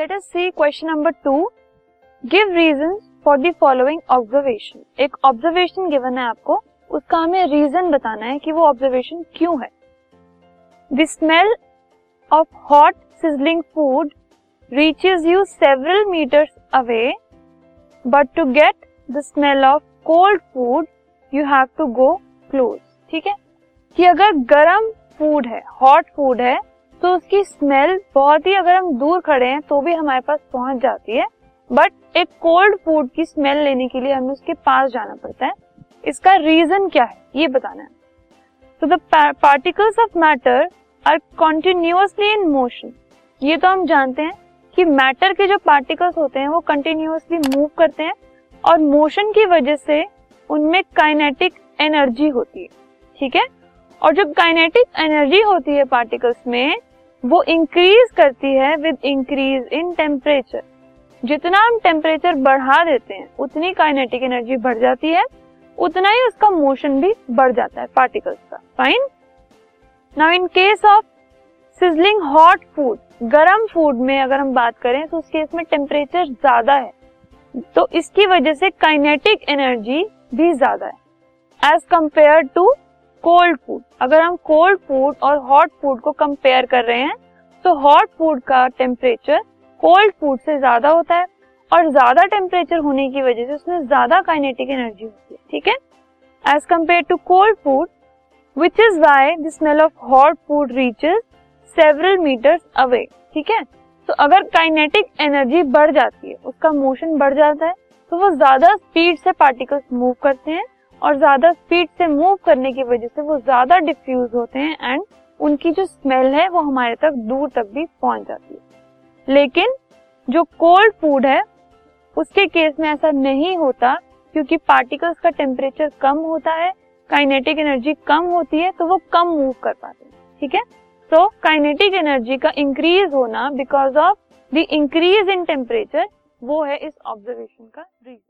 Let us see question number two give reason for the following observation एक observation given है आपको, उसका हमें रीजन बताना है कि वो ऑब्जर्वेशन क्यों है। The smell of hot sizzling food reaches you several metres away but to get the smell of cold food you have to go close ठीक है? कि अगर गर्म फ़ूड है हॉट फ़ूड है तो उसकी स्मेल बहुत ही अगर हम दूर खड़े हैं तो भी हमारे पास पहुँच जाती है। बट एक कोल्ड फ़ूड की स्मेल लेने के लिए हमें उसके पास जाना पड़ता है। इसका रीजन क्या है? ये बताना है। तो the particles of matter are continuously in motion ये तो हम जानते हैं कि मैटर के जो पार्टिकल्स होते हैं, वो कंटिन्यूसली मूव करते हैं और मोशन की वजह से उनमें काइनेटिक एनर्जी होती है। ठीक है? और जो काइनेटिक एनर्जी होती है पार्टिकल्स में वो इंक्रीज करती है विद इंक्रीज इन टेम्परेचर जितना हम टेम्परेचर बढ़ा देते हैं, उतनी काइनेटिक एनर्जी बढ़ जाती है, उतना ही उसका मोशन भी बढ़ जाता है पार्टिकल्स का। Fine now in case of sizzling hot food गर्म फ़ूड में अगर हम बात करें तो उस केस में टेम्परेचर ज़्यादा है। तो इसकी वजह से काइनेटिक एनर्जी भी ज़्यादा है। As compare to cold food अगर हम कोल्ड फ़ूड और हॉट फ़ूड को कंपेयर कर रहे हैं तो हॉट फ़ूड का टेम्परेचर कोल्ड फ़ूड से ज़्यादा होता है और ज़्यादा टेम्परेचर होने की वजह से उसमें ज़्यादा काइनेटिक एनर्जी होती है, ठीक है? As compare to cold food which is why the smell of hot food reaches several meters away ठीक है? तो अगर काइनेटिक एनर्जी बढ़ जाती है, उसका मोशन बढ़ जाता है तो वो ज़्यादा स्पीड से पार्टिकल्स मूव करते हैं और ज़्यादा स्पीड से मूव करने की वजह से वो ज़्यादा डिफ्यूज होते हैं एंड उनकी जो स्मेल है वो हमारे तक दूर तक भी पहुँच जाती है। लेकिन जो कोल्ड फ़ूड है, उसके केस में ऐसा नहीं होता क्योंकि पार्टिकल्स का टेम्परेचर कम होता है काइनेटिक एनर्जी कम होती है तो वो कम मूव कर पाते हैं, ठीक है? सो काइनेटिक एनर्जी का इंक्रीज होना because of the increase in temperature वो है इस ऑब्जर्वेशन का reason